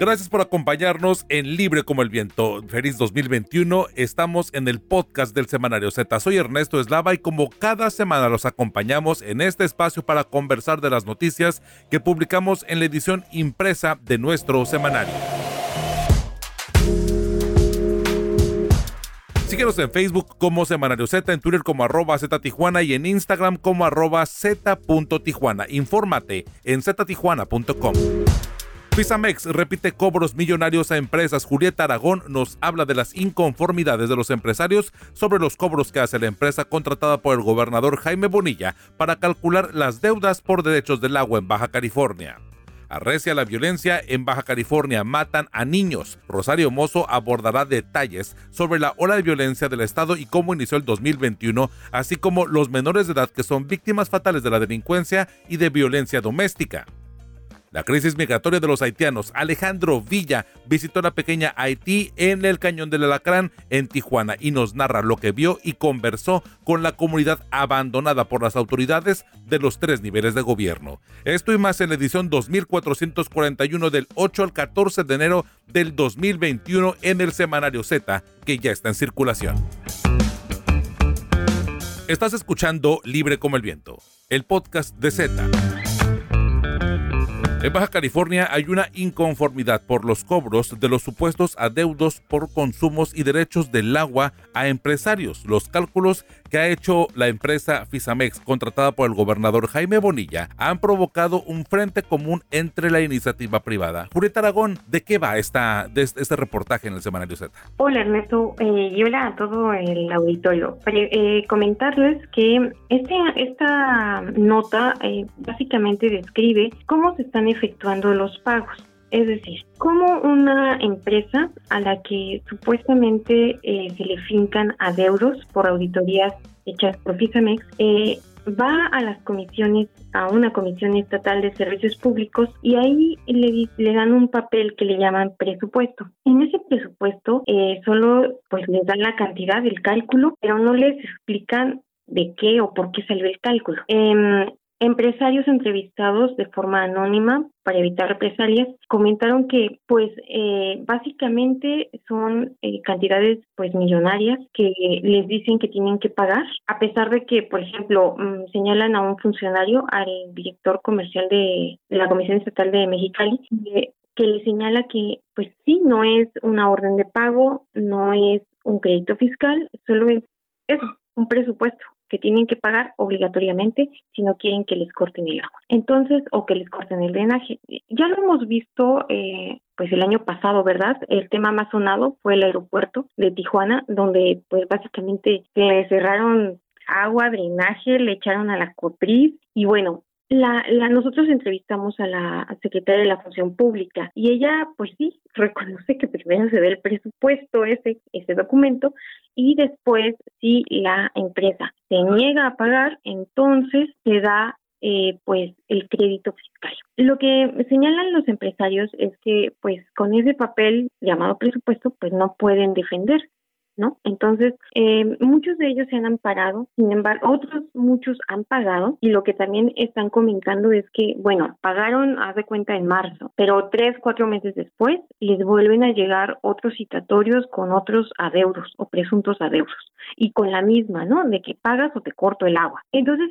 Gracias por acompañarnos en Libre como el Viento. Feliz 2021. Estamos en el podcast del Semanario Z. Soy Ernesto Eslava y como cada semana los acompañamos en este espacio para conversar de las noticias que publicamos en la edición impresa de nuestro semanario. Síguenos en Facebook como Semanario Z, en Twitter como arroba Z y en Instagram como arroba Z.Tijuana. Infórmate en ztijuana.com. Fisamex repite cobros millonarios a empresas. Julieta Aragón nos habla de las inconformidades de los empresarios sobre los cobros que hace la empresa contratada por el gobernador Jaime Bonilla para calcular las deudas por derechos del agua en Baja California. Arrecia la violencia en Baja California, matan a niños. Rosario Mozo abordará detalles sobre la ola de violencia del Estado y cómo inició el 2021, así como los menores de edad que son víctimas fatales de la delincuencia y de violencia doméstica. La crisis migratoria de los haitianos. Alejandro Villa visitó la pequeña Haití en el Cañón del Alacrán, en Tijuana, y nos narra lo que vio y conversó con la comunidad abandonada por las autoridades de los tres niveles de gobierno. Esto y más en la edición 2441 del 8 al 14 de enero del 2021 en el Semanario Z, que ya está en circulación. Estás escuchando Libre como el Viento, el podcast de Z. En Baja California hay una inconformidad por los cobros de los supuestos adeudos por consumos y derechos del agua a empresarios. Los cálculos que ha hecho la empresa Fisamex, contratada por el gobernador Jaime Bonilla, han provocado un frente común entre la iniciativa privada. Julieta Aragón, ¿de qué va esta, de este reportaje en el Semanario Z? Hola Ernesto, eh, y hola a todo el auditorio. Para eh, comentarles que este, esta nota eh, básicamente describe cómo se están efectuando los pagos. Es decir, como una empresa a la que supuestamente eh, se le fincan adeudos por auditorías hechas por FISAMEX, eh, va a las comisiones, a una comisión estatal de servicios públicos y ahí le, dan un papel que le llaman presupuesto. En ese presupuesto eh, solo pues les dan la cantidad del cálculo, pero no les explican de qué o por qué salió el cálculo. Eh, Empresarios entrevistados de forma anónima para evitar represalias comentaron que pues eh, básicamente son eh, cantidades pues millonarias que les dicen que tienen que pagar a pesar de que por ejemplo mm, señalan a un funcionario al director comercial de, la Comisión Estatal de Mexicali que le señala que pues sí no es una orden de pago no es un crédito fiscal solo es eso un presupuesto que tienen que pagar obligatoriamente si no quieren que les corten el agua. Entonces, o que les corten el drenaje. Ya lo hemos visto, eh, pues el año pasado, ¿verdad? El tema más sonado fue el aeropuerto de Tijuana, donde pues básicamente le cerraron agua, drenaje, le echaron a la copriz y bueno, la, la, nosotros entrevistamos a la secretaria de la Función Pública y ella, pues sí, reconoce que primero se ve el presupuesto, ese, ese documento, y después, si la empresa se niega a pagar, entonces se da eh, pues el crédito fiscal. Lo que señalan los empresarios es que pues con ese papel llamado presupuesto pues no pueden defender ¿no? Entonces, eh, muchos de ellos se han amparado, sin embargo, otros muchos han pagado y lo que también están comentando es que, bueno, pagaron, haz de cuenta, en marzo, pero tres, cuatro meses después les vuelven a llegar otros citatorios con otros adeudos o presuntos adeudos y con la misma, ¿no? De que pagas o te corto el agua. Entonces,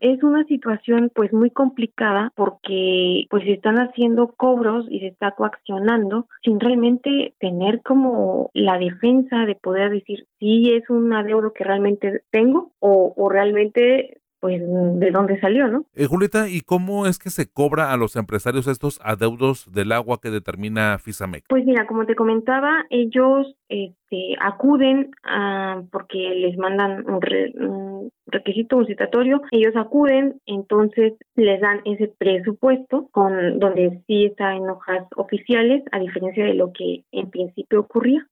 es una situación pues muy complicada porque pues se están haciendo cobros y se está coaccionando sin realmente tener como la defensa de poder decir si es un adeudo que realmente tengo o, o realmente pues de dónde salió, ¿no? Eh, Julieta, ¿y cómo es que se cobra a los empresarios estos adeudos del agua que determina FISAMEC? Pues mira, como te comentaba, ellos este, acuden a, porque les mandan un, requisito, un citatorio, ellos acuden, entonces les dan ese presupuesto con donde sí está en hojas oficiales, a diferencia de lo que en principio ocurría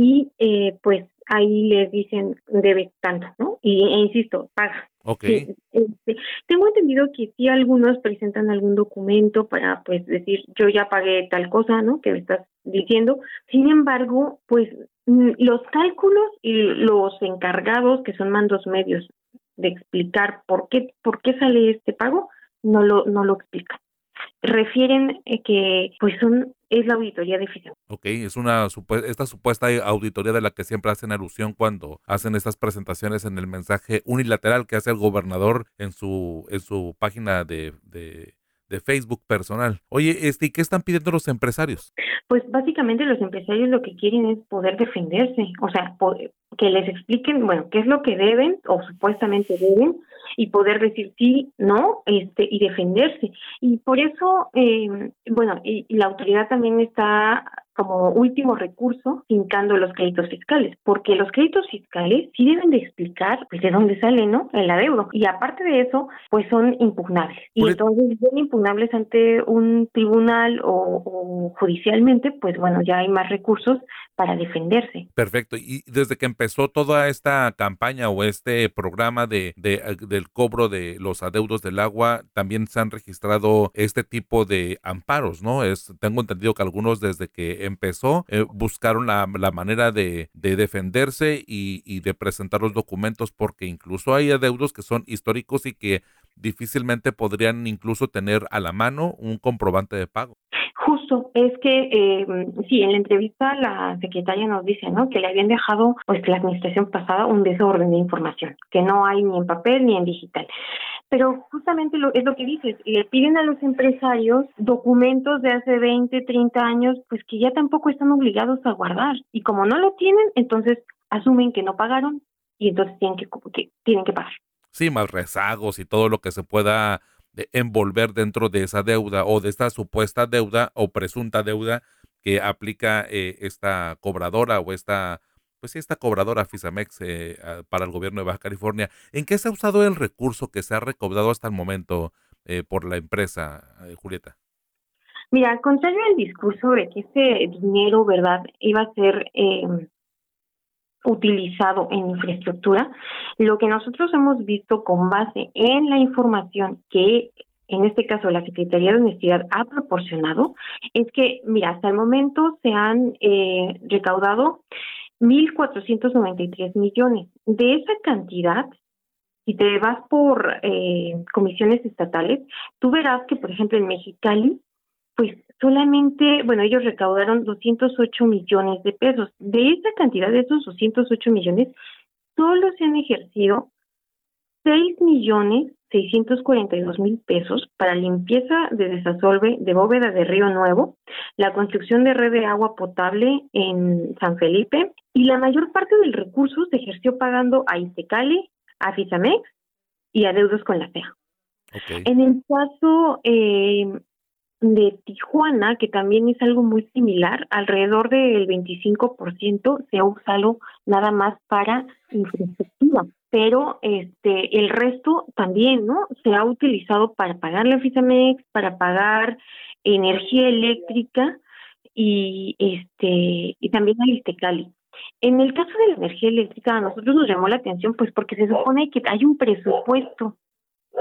y eh, pues ahí les dicen debe tanto, ¿no? Y e insisto, paga. Okay. Este, tengo entendido que sí algunos presentan algún documento para pues decir yo ya pagué tal cosa, ¿no? Que me estás diciendo. Sin embargo, pues mm, los cálculos y los encargados que son mandos medios de explicar por qué por qué sale este pago no lo no lo explican refieren eh, que pues son es la auditoría de FISAMEX. Ok, es una esta supuesta auditoría de la que siempre hacen alusión cuando hacen estas presentaciones en el mensaje unilateral que hace el gobernador en su, en su página de, de Facebook personal. Oye, este, ¿y qué están pidiendo los empresarios? Pues básicamente los empresarios lo que quieren es poder defenderse, o sea, que les expliquen, bueno, qué es lo que deben o supuestamente deben y poder decir sí, no, este y defenderse. Y por eso, eh, bueno, y la autoridad también está como último recurso hincando los créditos fiscales, porque los créditos fiscales sí deben de explicar pues, de dónde sale, ¿no? El adeudo. Y aparte de eso, pues son impugnables. Y entonces, son impugnables ante un tribunal o, o judicialmente, pues bueno, ya hay más recursos para defenderse. Perfecto. Y desde que empezó toda esta campaña o este programa de, de, del cobro de los adeudos del agua, también se han registrado este tipo de amparos, ¿no? Es, tengo entendido que algunos desde que empezó eh, buscaron la, manera de, defenderse y, y de presentar los documentos porque incluso hay adeudos que son históricos y que difícilmente podrían incluso tener a la mano un comprobante de pago. Es que eh, sí, en la entrevista la secretaria nos dice, ¿no? Que le habían dejado, pues, la administración pasada un desorden de información, que no hay ni en papel ni en digital. Pero justamente lo, es lo que dices, le piden a los empresarios documentos de hace 20, 30 años, pues que ya tampoco están obligados a guardar. Y como no lo tienen, entonces asumen que no pagaron y entonces tienen que, que tienen que pagar. Sí, más rezagos y todo lo que se pueda envolver dentro de esa deuda o de esta supuesta deuda o presunta deuda que aplica eh, esta cobradora o esta pues esta cobradora Fisamex eh, para el gobierno de Baja California. ¿En qué se ha usado el recurso que se ha recaudado hasta el momento eh, por la empresa, eh, Julieta? Mira, contrario al discurso de que ese dinero, ¿verdad?, iba a ser em, utilizado en infraestructura, lo que nosotros hemos visto con base en la información que en este caso la Secretaría de Honestidad ha proporcionado, es que, mira, hasta el momento se han eh, recaudado 1.493 millones. De esa cantidad, si te vas por eh, comisiones estatales, tú verás que, por ejemplo, en Mexicali, pues solamente, bueno, ellos recaudaron 208 millones de pesos. De esa cantidad, de esos 208 millones, solo se han ejercido 6 millones 642 mil pesos para limpieza de desasolve de bóveda de Río Nuevo, la construcción de red de agua potable en San Felipe y la mayor parte del recurso se ejerció pagando a Istecali, a Fisamex y a deudos con la CEA. En el caso eh, de Tijuana, que también es algo muy similar, alrededor del 25% se ha usado nada más para infraestructura pero este el resto también, ¿no? Se ha utilizado para pagar la Fisamex, para pagar energía eléctrica y este y también al Istecali. En el caso de la energía eléctrica a nosotros nos llamó la atención pues porque se supone que hay un presupuesto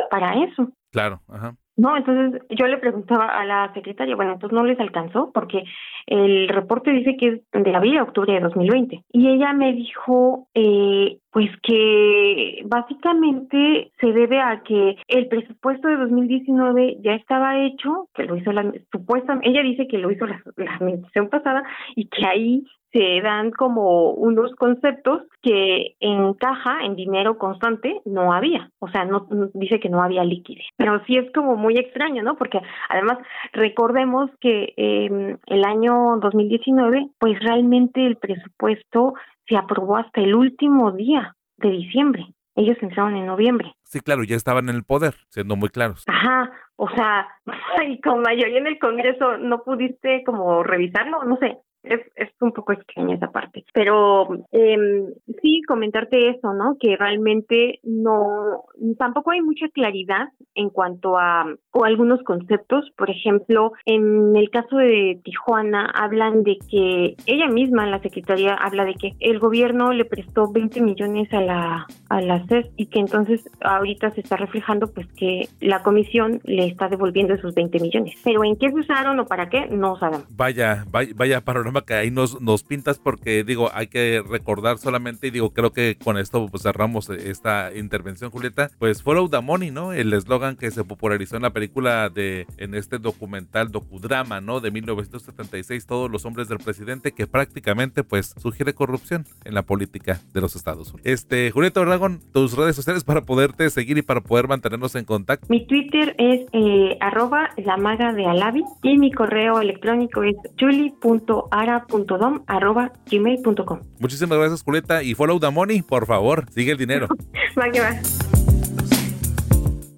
para eso. Claro, ajá. No, entonces yo le preguntaba a la secretaria, bueno, entonces no les alcanzó porque el reporte dice que es de abril a octubre de 2020 y ella me dijo eh, pues que básicamente se debe a que el presupuesto de 2019 ya estaba hecho, que lo hizo la supuesta, ella dice que lo hizo la, la administración pasada y que ahí se dan como unos conceptos que en caja, en dinero constante, no había. O sea, no dice que no había liquidez. Pero sí es como muy extraño, ¿no? Porque además recordemos que eh, el año 2019, pues realmente el presupuesto se aprobó hasta el último día de diciembre. Ellos entraron en noviembre. Sí, claro, ya estaban en el poder, siendo muy claros. Ajá, o sea, y con mayoría en el Congreso no pudiste como revisarlo, no sé, es, es un poco extraña esa parte. Pero eh, sí, comentarte eso, ¿no? Que realmente no, tampoco hay mucha claridad en cuanto a o algunos conceptos. Por ejemplo, en el caso de Tijuana hablan de que ella misma, la secretaria, habla de que el gobierno le prestó 20 millones a la a la CES y que entonces ahorita se está reflejando pues que la comisión le está devolviendo esos 20 millones. Pero en qué se usaron o para qué no sabemos. Vaya, vaya, vaya panorama que ahí nos, nos pintas porque digo, hay que recordar solamente y digo, creo que con esto pues cerramos esta intervención, Julieta, pues Follow the Money, ¿no? El eslogan que se popularizó en la película de, en este documental, docudrama, ¿no? De 1976, Todos los hombres del presidente, que prácticamente pues sugiere corrupción en la política de los Estados Unidos. Este, Julieta Oragón, tus redes sociales para poderte seguir y para poder mantenernos en contacto. Mi Twitter es eh, arroba la maga de Alavi y mi correo electrónico es julie.ara.dom arroba gmail.com. Muchísimas gracias, Julieta. Y follow the money, por favor. Sigue el dinero. va que va.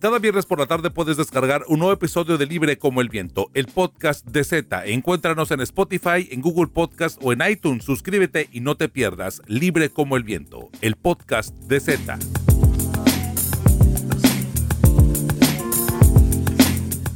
Cada viernes por la tarde puedes descargar un nuevo episodio de Libre como el Viento, el podcast de Z. Encuéntranos en Spotify, en Google Podcast o en iTunes. Suscríbete y no te pierdas Libre como el Viento, el podcast de Z.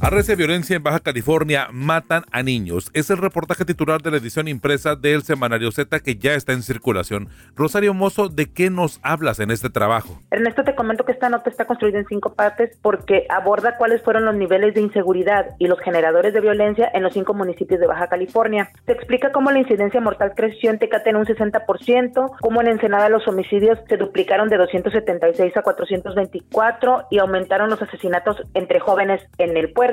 Arrecia violencia en Baja California, matan a niños. Es el reportaje titular de la edición impresa del Semanario Z que ya está en circulación. Rosario Mozo, ¿de qué nos hablas en este trabajo? Ernesto, te comento que esta nota está construida en cinco partes porque aborda cuáles fueron los niveles de inseguridad y los generadores de violencia en los cinco municipios de Baja California. Se explica cómo la incidencia mortal creció en Tecate en un 60%, cómo en Ensenada los homicidios se duplicaron de 276 a 424 y aumentaron los asesinatos entre jóvenes en el puerto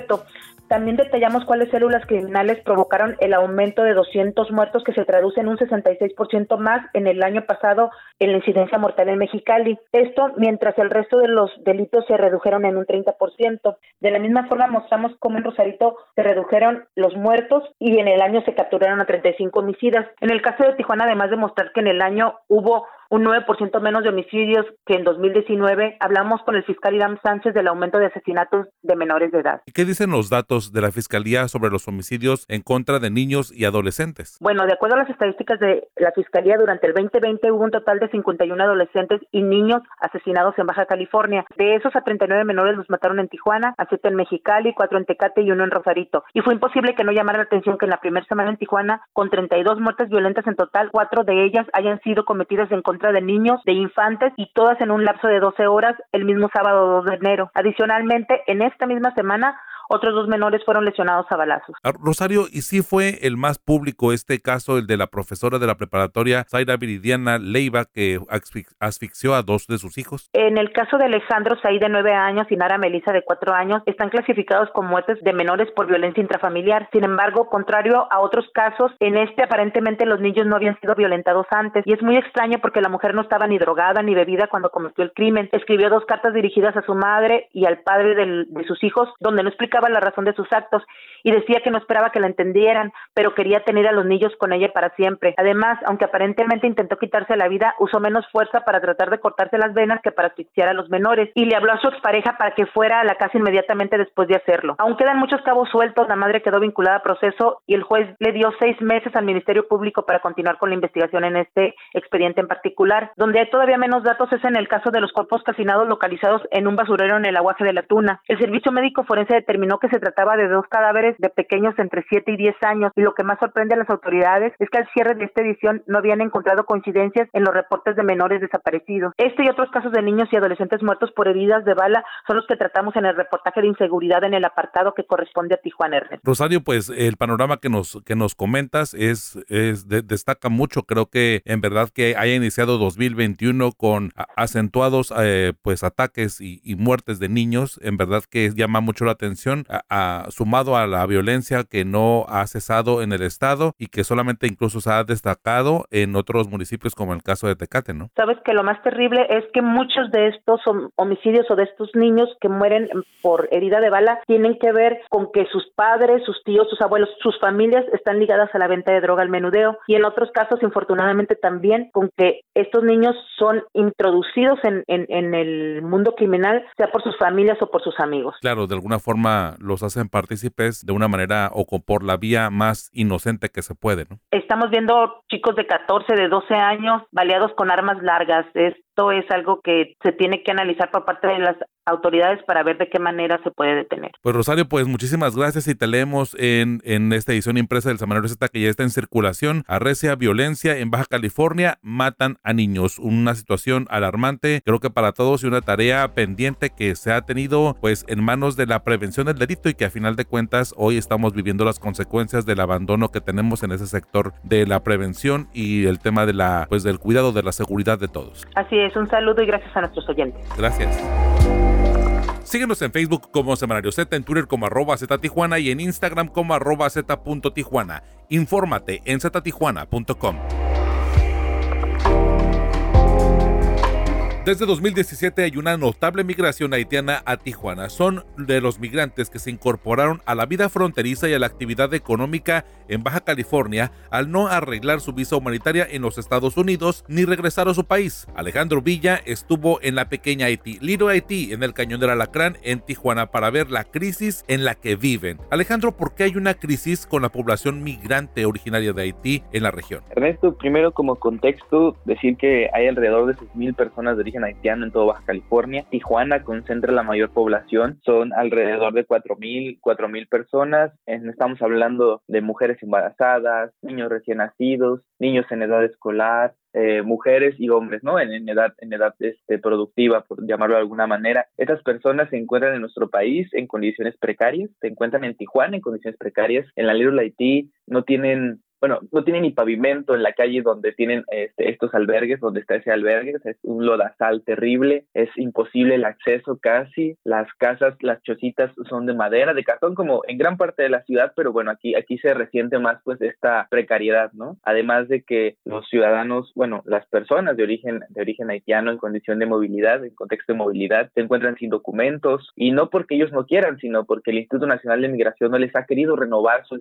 también detallamos cuáles células criminales provocaron el aumento de 200 muertos que se traduce en un 66% más en el año pasado en la incidencia mortal en Mexicali. Esto mientras el resto de los delitos se redujeron en un 30%. De la misma forma mostramos cómo en Rosarito se redujeron los muertos y en el año se capturaron a 35 homicidas. En el caso de Tijuana, además de mostrar que en el año hubo un 9% menos de homicidios que en 2019. Hablamos con el fiscal Irán Sánchez del aumento de asesinatos de menores de edad. ¿Y qué dicen los datos de la Fiscalía sobre los homicidios en contra de niños y adolescentes? Bueno, de acuerdo a las estadísticas de la Fiscalía, durante el 2020 hubo un total de 51 adolescentes y niños asesinados en Baja California. De esos, a 39 menores los mataron en Tijuana, a 7 en Mexicali, 4 en Tecate y uno en Rosarito. Y fue imposible que no llamara la atención que en la primera semana en Tijuana, con 32 muertes violentas en total, cuatro de ellas hayan sido cometidas en contra de niños, de infantes y todas en un lapso de 12 horas el mismo sábado 2 de enero. Adicionalmente, en esta misma semana otros dos menores fueron lesionados a balazos. Ah, Rosario, ¿y si fue el más público este caso, el de la profesora de la preparatoria, Zaira Viridiana Leiva, que asfixió a dos de sus hijos? En el caso de Alejandro Saí, de nueve años, y Nara Melisa, de cuatro años, están clasificados como muertes de menores por violencia intrafamiliar. Sin embargo, contrario a otros casos, en este aparentemente los niños no habían sido violentados antes. Y es muy extraño porque la mujer no estaba ni drogada ni bebida cuando cometió el crimen. Escribió dos cartas dirigidas a su madre y al padre de sus hijos, donde no explicaba la razón de sus actos y decía que no esperaba que la entendieran, pero quería tener a los niños con ella para siempre. Además, aunque aparentemente intentó quitarse la vida, usó menos fuerza para tratar de cortarse las venas que para asfixiar a los menores y le habló a su expareja para que fuera a la casa inmediatamente después de hacerlo. Aún quedan muchos cabos sueltos, la madre quedó vinculada al proceso y el juez le dio seis meses al Ministerio Público para continuar con la investigación en este expediente en particular. Donde hay todavía menos datos es en el caso de los cuerpos calcinados localizados en un basurero en el aguaje de la Tuna. El Servicio Médico Forense determinó que se trataba de dos cadáveres de pequeños entre 7 y 10 años y lo que más sorprende a las autoridades es que al cierre de esta edición no habían encontrado coincidencias en los reportes de menores desaparecidos. Este y otros casos de niños y adolescentes muertos por heridas de bala son los que tratamos en el reportaje de inseguridad en el apartado que corresponde a Tijuana Ernest. Rosario, pues el panorama que nos que nos comentas es, es destaca mucho. Creo que en verdad que haya iniciado 2021 con acentuados eh, pues ataques y muertes de niños, en verdad que llama mucho la atención sumado a la violencia que no ha cesado en el estado y que solamente incluso se ha destacado en otros municipios como el caso de Tecate, ¿no? Sabes que lo más terrible es que muchos de estos homicidios o de estos niños que mueren por herida de bala tienen que ver con que sus padres, sus tíos, sus abuelos, sus familias están ligadas a la venta de droga al menudeo y en otros casos, infortunadamente, también con que estos niños son introducidos en, en el mundo criminal, sea por sus familias o por sus amigos. Claro, de alguna forma los hacen partícipes de una manera o por la vía más inocente que se puede, ¿no? Estamos viendo chicos de 14, de 12 años baleados con armas largas. Es esto es algo que se tiene que analizar por parte de las autoridades para ver de qué manera se puede detener. Pues Rosario, pues muchísimas gracias y te leemos en, en esta edición impresa del Semanario Z que ya está en circulación. Arrecia violencia en Baja California, matan a niños. Una situación alarmante, creo que para todos y una tarea pendiente que se ha tenido pues en manos de la prevención del delito y que a final de cuentas hoy estamos viviendo las consecuencias del abandono que tenemos en ese sector de la prevención y el tema de la pues del cuidado de la seguridad de todos. Así es, un saludo y gracias a nuestros oyentes. Gracias. Síguenos en Facebook como Semanario Z, en Twitter como arroba Z Tijuana y en Instagram como arroba Z Tijuana. Infórmate en ztijuana.com. Desde 2017 hay una notable migración haitiana a Tijuana. Son de los migrantes que se incorporaron a la vida fronteriza y a la actividad económica en Baja California al no arreglar su visa humanitaria en los Estados Unidos ni regresar a su país. Alejandro Villa estuvo en la pequeña Haití, Little Haití, en el Cañón del Alacrán, en Tijuana, para ver la crisis en la que viven. Alejandro, ¿por qué hay una crisis con la población migrante originaria de Haití en la región? Ernesto, primero como contexto, decir que hay alrededor de 6.000 personas de origen haitiano en todo Baja California. Tijuana concentra la mayor población, son alrededor de 4.000, 4.000 personas. Estamos hablando de mujeres embarazadas, niños recién nacidos, niños en edad escolar, eh, mujeres y hombres, ¿no? En, edad, en edad este, productiva, por llamarlo de alguna manera. Estas personas se encuentran en nuestro país en condiciones precarias, se encuentran en Tijuana en condiciones precarias, en la Little Haití no tienen bueno, no tienen ni pavimento en la calle donde tienen este, estos albergues, donde está ese albergue, es un lodazal terrible, es imposible el acceso casi, las casas, las chocitas son de madera, de cartón, como en gran parte de la ciudad, pero bueno, aquí, aquí se resiente más pues esta precariedad, ¿no? Además de que los ciudadanos, bueno, las personas de origen, de origen haitiano en condición de movilidad, en contexto de movilidad, se encuentran sin documentos, y no porque ellos no quieran, sino porque el Instituto Nacional de Migración no les ha querido renovar su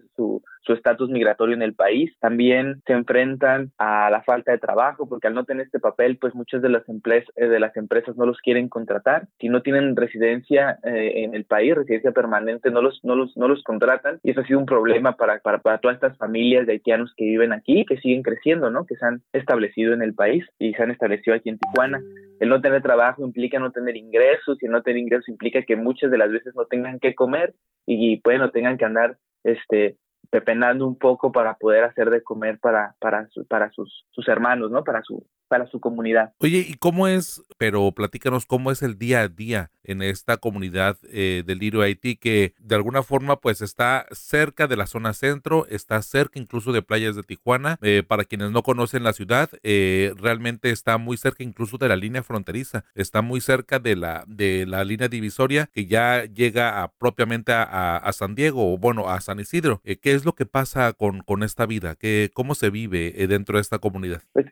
estatus su, migratorio en el país también se enfrentan a la falta de trabajo porque al no tener este papel pues muchas de las, eh, de las empresas no los quieren contratar. Si no tienen residencia eh, en el país residencia permanente no los no los no los contratan. Y eso ha sido un problema para, para, para todas estas familias de haitianos que viven aquí que siguen creciendo no que se han establecido en el país y se han establecido aquí en Tijuana. El no tener trabajo implica no tener ingresos y el no tener ingresos implica que muchas de las veces no tengan que comer y pueden o tengan que andar este pepenando un poco para poder hacer de comer para, para, para sus, sus hermanos, ¿no? Para su, para su comunidad. Oye, ¿y cómo es, pero platícanos cómo es el día a día en esta comunidad eh, del Lirio Haití que de alguna forma pues está cerca de la zona centro, está cerca incluso de playas de Tijuana. Eh, para quienes no conocen la ciudad, eh, realmente está muy cerca incluso de la línea fronteriza, está muy cerca de la, de la línea divisoria que ya llega a, propiamente a, a, San Diego o bueno, a San Isidro. ¿Qué es lo que pasa con, con esta vida? ¿Qué, ¿Cómo se vive dentro de esta comunidad? Pues,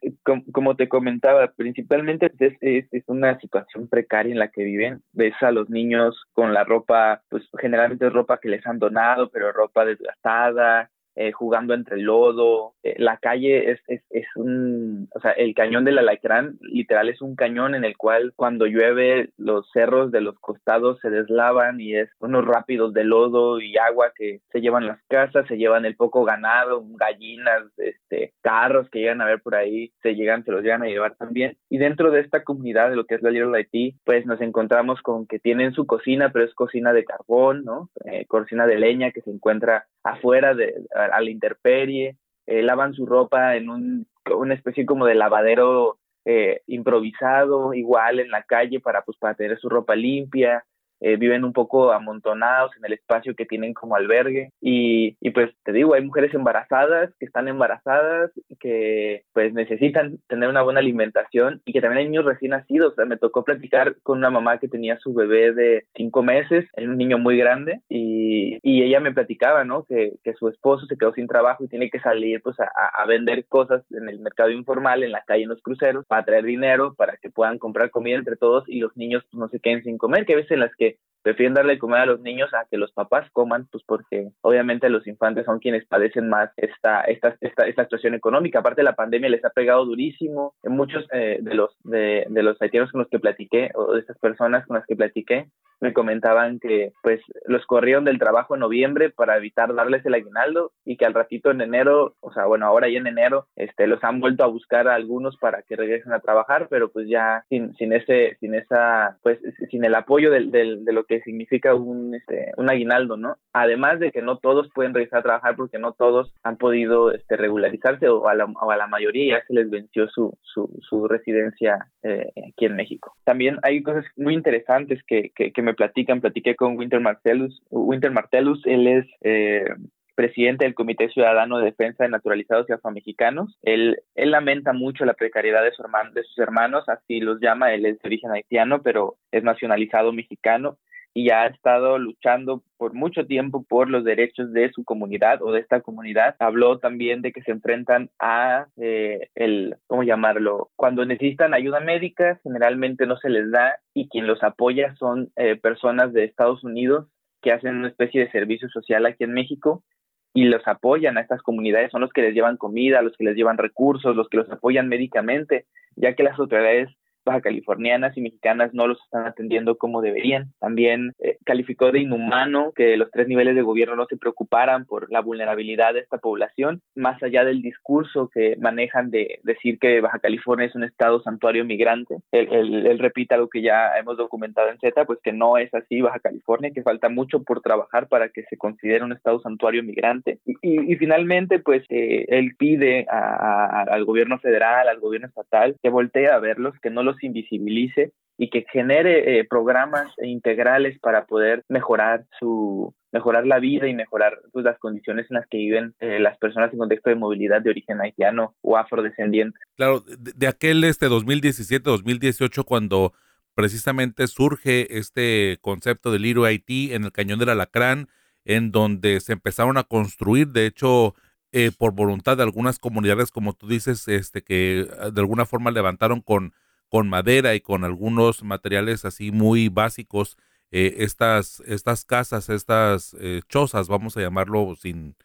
como te comentaba, principalmente es, es, una situación precaria en la que viven. Ves a los niños con la ropa, pues generalmente es ropa que les han donado, pero ropa desgastada, eh, jugando entre lodo. Eh, la calle es, es, es, un, o sea, el cañón del Alacrán literal es un cañón en el cual cuando llueve los cerros de los costados se deslavan y es unos rápidos de lodo y agua que se llevan las casas, se llevan el poco ganado, gallinas, este, carros que llegan a ver por ahí, se llegan, se los llegan a llevar también. Y dentro de esta comunidad de lo que es la Little Haití, pues nos encontramos con que tienen su cocina, pero es cocina de carbón, ¿no? Eh, cocina de leña que se encuentra afuera de a, la intemperie, eh, lavan su ropa en un, una especie como de lavadero eh, improvisado, igual en la calle para pues para tener su ropa limpia, eh, viven un poco amontonados en el espacio que tienen como albergue y, y, pues te digo, hay mujeres embarazadas que están embarazadas que pues necesitan tener una buena alimentación y que también hay niños recién nacidos, o sea, me tocó platicar con una mamá que tenía su bebé de cinco meses, es un niño muy grande y, y ella me platicaba, ¿no? Que, que, su esposo se quedó sin trabajo y tiene que salir pues a, a vender cosas en el mercado informal, en la calle, en los cruceros, para traer dinero, para que puedan comprar comida entre todos y los niños pues, no se queden sin comer, que a veces en las que prefieren darle comer a los niños a que los papás coman, pues porque obviamente los infantes son quienes padecen más esta, esta, esta, esta situación económica. Aparte la pandemia les ha pegado durísimo. Muchos eh, de los de, de los haitianos con los que platiqué o de estas personas con las que platiqué me comentaban que pues los corrieron del trabajo en noviembre para evitar darles el aguinaldo y que al ratito en enero, o sea, bueno, ahora ya en enero, este, los han vuelto a buscar a algunos para que regresen a trabajar, pero pues ya sin, sin ese, sin esa, pues sin el apoyo del, del, de lo que significa un, este, un aguinaldo, ¿no? Además de que no todos pueden regresar a trabajar porque no todos han podido este, regularizarse o a, la, o a la mayoría ya se les venció su, su, su residencia eh, aquí en México. También hay cosas muy interesantes que, que, me platican, platiqué con Winter Martellus. Winter Martellus, él es eh, presidente del Comité Ciudadano de Defensa de Naturalizados y Afromexicanos. Él, él lamenta mucho la precariedad de, su hermano, de sus hermanos, así los llama, él es de origen haitiano, pero es nacionalizado mexicano y ha estado luchando por mucho tiempo por los derechos de su comunidad o de esta comunidad. Habló también de que se enfrentan a eh, el, ¿cómo llamarlo? Cuando necesitan ayuda médica, generalmente no se les da y quien los apoya son eh, personas de Estados Unidos que hacen una especie de servicio social aquí en México y los apoyan a estas comunidades, son los que les llevan comida, los que les llevan recursos, los que los apoyan médicamente, ya que las autoridades baja californianas y mexicanas no los están atendiendo como deberían. También eh, calificó de inhumano que los tres niveles de gobierno no se preocuparan por la vulnerabilidad de esta población, más allá del discurso que manejan de decir que Baja California es un estado santuario migrante. Él, repita lo que ya hemos documentado en Z, pues que no es así Baja California, que falta mucho por trabajar para que se considere un estado santuario migrante. Y, finalmente, pues eh, él pide al gobierno federal, al gobierno estatal, que voltee a verlos, que no los invisibilice y que genere eh, programas integrales para poder mejorar su mejorar la vida y mejorar pues, las condiciones en las que viven eh, las personas en contexto de movilidad de origen haitiano o afrodescendiente. Claro, de, aquel este 2017-2018 cuando precisamente surge este concepto del Liro Haití en el Cañón del Alacrán, en donde se empezaron a construir, de hecho, eh, por voluntad de algunas comunidades, como tú dices, este que de alguna forma levantaron con con madera y con algunos materiales así muy básicos, eh, estas, estas casas, estas eh, chozas, vamos a llamarlo sin,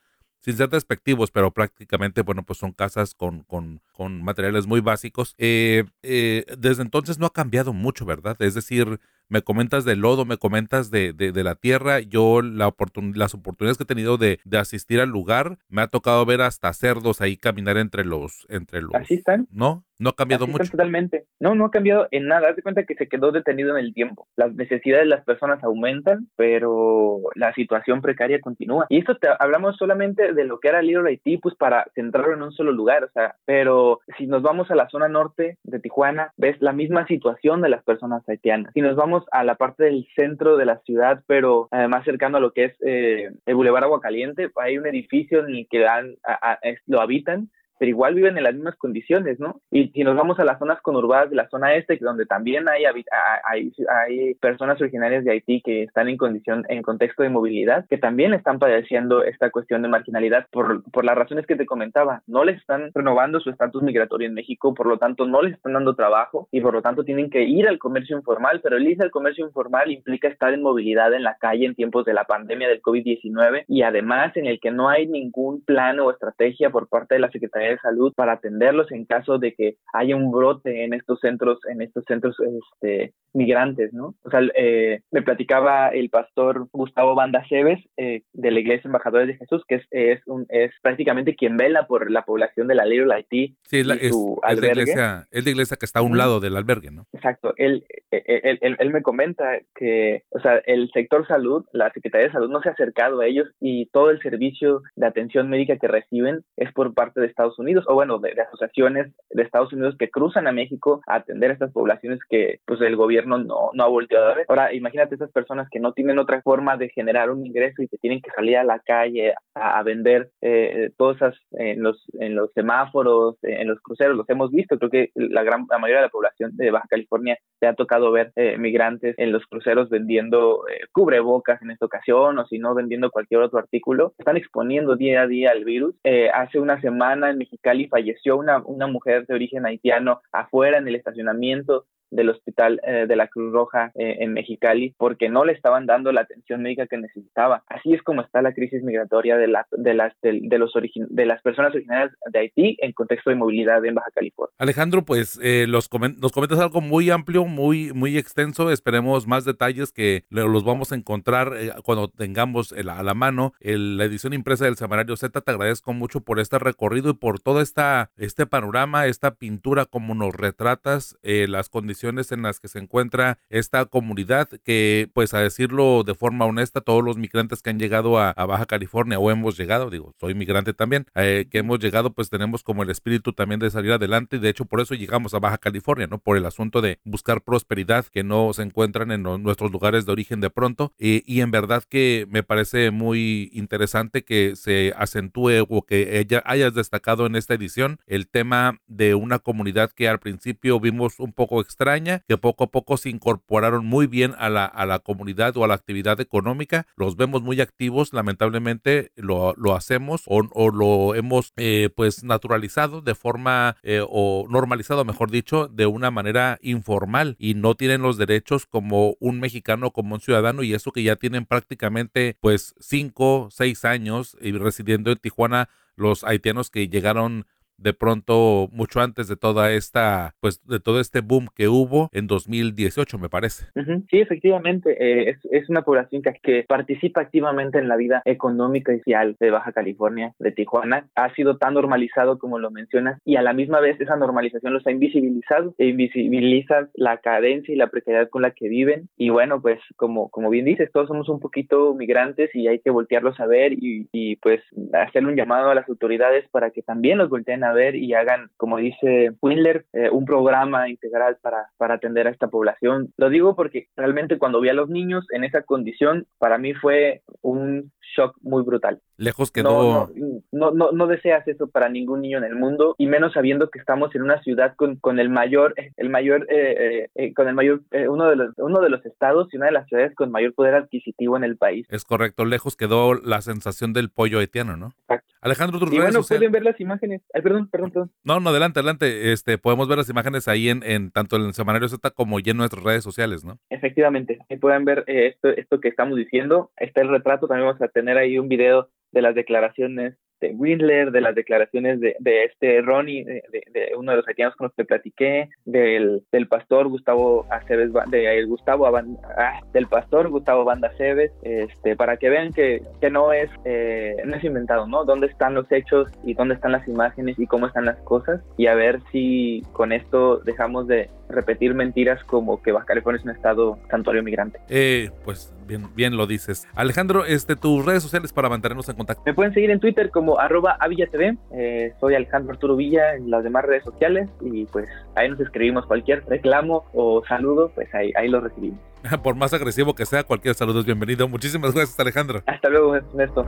sin ser despectivos, pero prácticamente, bueno, pues son casas con, con, con materiales muy básicos. Eh, desde entonces no ha cambiado mucho, ¿verdad? Es decir, me comentas del lodo, me comentas de, de, la tierra. Yo la oportun las oportunidades que he tenido de, de, asistir al lugar, me ha tocado ver hasta cerdos ahí caminar entre los... Entre los Así están. ¿No? No ha cambiado mucho. Totalmente. No, no ha cambiado en nada. Haz de cuenta que se quedó detenido en el tiempo. Las necesidades de las personas aumentan, pero la situación precaria continúa. Y esto te hablamos solamente de lo que era Little Haití, pues para centrarlo en un solo lugar. O sea, pero si nos vamos a la zona norte de Tijuana, ves la misma situación de las personas haitianas. Si nos vamos a la parte del centro de la ciudad, pero más cercano a lo que es eh, el Boulevard Aguacaliente, hay un edificio en el que dan, lo habitan pero igual viven en las mismas condiciones, ¿no? Y si nos vamos a las zonas conurbadas de la zona este, donde también hay, hay, hay personas originarias de Haití que están en condición, en contexto de movilidad, que también están padeciendo esta cuestión de marginalidad por, por las razones que te comentaba. No les están renovando su estatus migratorio en México, por lo tanto no les están dando trabajo y por lo tanto tienen que ir al comercio informal, pero el ir al comercio informal implica estar en movilidad en la calle en tiempos de la pandemia del COVID-19 y además en el que no hay ningún plan o estrategia por parte de la Secretaría de salud para atenderlos en caso de que haya un brote en estos centros, en estos centros este, migrantes, ¿no? O sea, eh, me platicaba el pastor Gustavo Banda Cebes eh, de la Iglesia Embajadores de Jesús, que es, es, un, es prácticamente quien vela por la población de la Little Haití. Sí, es, la, es, la iglesia, es la iglesia que está a un lado del albergue, ¿no? Exacto. Él, él, él, él, me comenta que, o sea, el sector salud, la Secretaría de Salud no se ha acercado a ellos y todo el servicio de atención médica que reciben es por parte de Estados Unidos, o bueno, de, asociaciones de Estados Unidos que cruzan a México a atender a estas poblaciones que, pues, el gobierno no, no ha volteado a ver. Ahora, imagínate esas personas que no tienen otra forma de generar un ingreso y que tienen que salir a la calle a, vender eh, cosas en los, en los semáforos, en los cruceros, los hemos visto. Creo que la gran la mayoría de la población de Baja California se ha tocado ver eh, migrantes en los cruceros vendiendo eh, cubrebocas en esta ocasión o si no vendiendo cualquier otro artículo. Están exponiendo día a día al virus. hace una semana en Mexicali falleció una, una mujer de origen haitiano afuera en el estacionamiento del hospital eh, de la Cruz Roja eh, en Mexicali porque no le estaban dando la atención médica que necesitaba. Así es como está la crisis migratoria de, la, de, las, de, los de las personas originarias de Haití en contexto de movilidad en Baja California. Alejandro, pues eh, los nos comentas algo muy amplio, muy, muy extenso. Esperemos más detalles que los vamos a encontrar cuando tengamos a la mano la edición impresa del Semanario Z. Te agradezco mucho por este recorrido y por todo esta, este panorama, esta pintura, como nos retratas eh, las condiciones en las que se encuentra esta comunidad, que pues a decirlo de forma honesta, todos los migrantes que han llegado a, Baja California o hemos llegado, digo, soy migrante también, eh, que hemos llegado pues tenemos como el espíritu también de salir adelante y de hecho por eso llegamos a Baja California, ¿no? Por el asunto de buscar prosperidad que no se encuentran en nuestros lugares de origen de pronto y, y en verdad que me parece muy interesante que se acentúe o que ella hayas destacado en esta edición el tema de una comunidad que al principio vimos un poco extraña, que poco a poco se incorporaron muy bien a la, a la comunidad o a la actividad económica. Los vemos muy activos, lamentablemente lo, lo hacemos o, o, lo hemos eh, pues naturalizado de forma eh, o normalizado, mejor dicho, de una manera informal y no tienen los derechos como un mexicano, como un ciudadano y eso que ya tienen prácticamente pues cinco, seis años y residiendo en Tijuana los haitianos que llegaron de pronto mucho antes de toda esta, pues de todo este boom que hubo en 2018, me parece. Sí, efectivamente, eh, es, es, una población que, que, participa activamente en la vida económica y social de Baja California, de Tijuana. Ha sido tan normalizado como lo mencionas y a la misma vez esa normalización los ha invisibilizado e invisibiliza la cadencia y la precariedad con la que viven. Y bueno, pues como, como bien dices, todos somos un poquito migrantes y hay que voltearlos a ver y, y pues hacer un llamado a las autoridades para que también los volteen a ver y hagan, como dice Windler, eh, un programa integral para, para atender a esta población. Lo digo porque realmente cuando vi a los niños en esa condición, para mí fue un shock muy brutal. Lejos quedó. No, no, no, deseas eso para ningún niño en el mundo y menos sabiendo que estamos en una ciudad con, con el mayor, el mayor, eh, eh, con el mayor, uno de los, uno de los estados y una de las ciudades con mayor poder adquisitivo en el país. Es correcto. Lejos quedó la sensación del pollo haitiano, ¿no? Alejandro, tus y bueno, pueden ver las imágenes. Ay, perdón, perdón, perdón. No, no, adelante, adelante. Este, podemos ver las imágenes ahí en, en tanto en el Semanario Z como ya en nuestras redes sociales, ¿no? Efectivamente. Ahí pueden ver eh, esto, esto que estamos diciendo. Está el retrato. También vamos a tener ahí un video de las declaraciones de Windler, de las declaraciones de, de este Ronnie, de, de, uno de los haitianos con los que platiqué, del, del pastor Gustavo Aceves, de Gustavo ah, del pastor Gustavo Banda Aceves, este, para que vean que, que no es eh, no es inventado, ¿no? Dónde están los hechos y dónde están las imágenes y cómo están las cosas y a ver si con esto dejamos de repetir mentiras como que Baja California es un estado santuario migrante. Eh, pues bien, bien lo dices. Alejandro, este, tus redes sociales para mantenernos en contacto. Me pueden seguir en Twitter como arroba avillatv. Eh, soy Alejandro Arturo Villa en las demás redes sociales y pues ahí nos escribimos cualquier reclamo o saludo, pues ahí, ahí lo recibimos. Por más agresivo que sea, cualquier saludo es bienvenido. Muchísimas gracias, Alejandro. Hasta luego, Ernesto.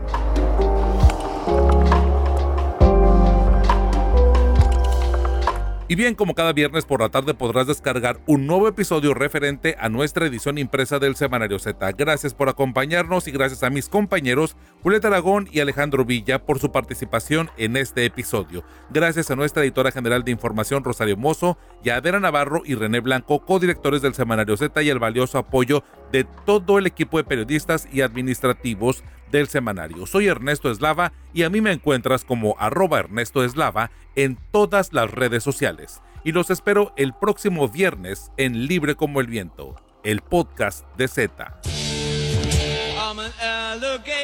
Y bien, como cada viernes por la tarde podrás descargar un nuevo episodio referente a nuestra edición impresa del Semanario Z. Gracias por acompañarnos y gracias a mis compañeros Julieta Aragón y Alejandro Villa por su participación en este episodio. Gracias a nuestra editora general de información Rosario Mozo y Navarro y René Blanco, codirectores del Semanario Z y el valioso apoyo de todo el equipo de periodistas y administrativos del semanario. Soy Ernesto Eslava y a mí me encuentras como arroba Ernesto Eslava en todas las redes sociales. Y los espero el próximo viernes en Libre como el Viento, el podcast de Z. rock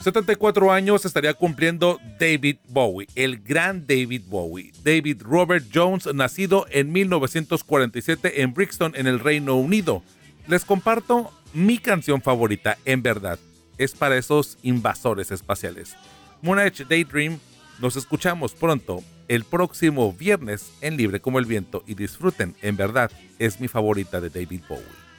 74 años estaría cumpliendo David Bowie, el gran David Bowie. David Robert Jones, nacido en 1947 en Brixton, en el Reino Unido. Les comparto mi canción favorita, en verdad. Es para esos invasores espaciales. Moonage Daydream. Nos escuchamos pronto el próximo viernes en Libre como el Viento y disfruten, en verdad, es mi favorita de David Bowie.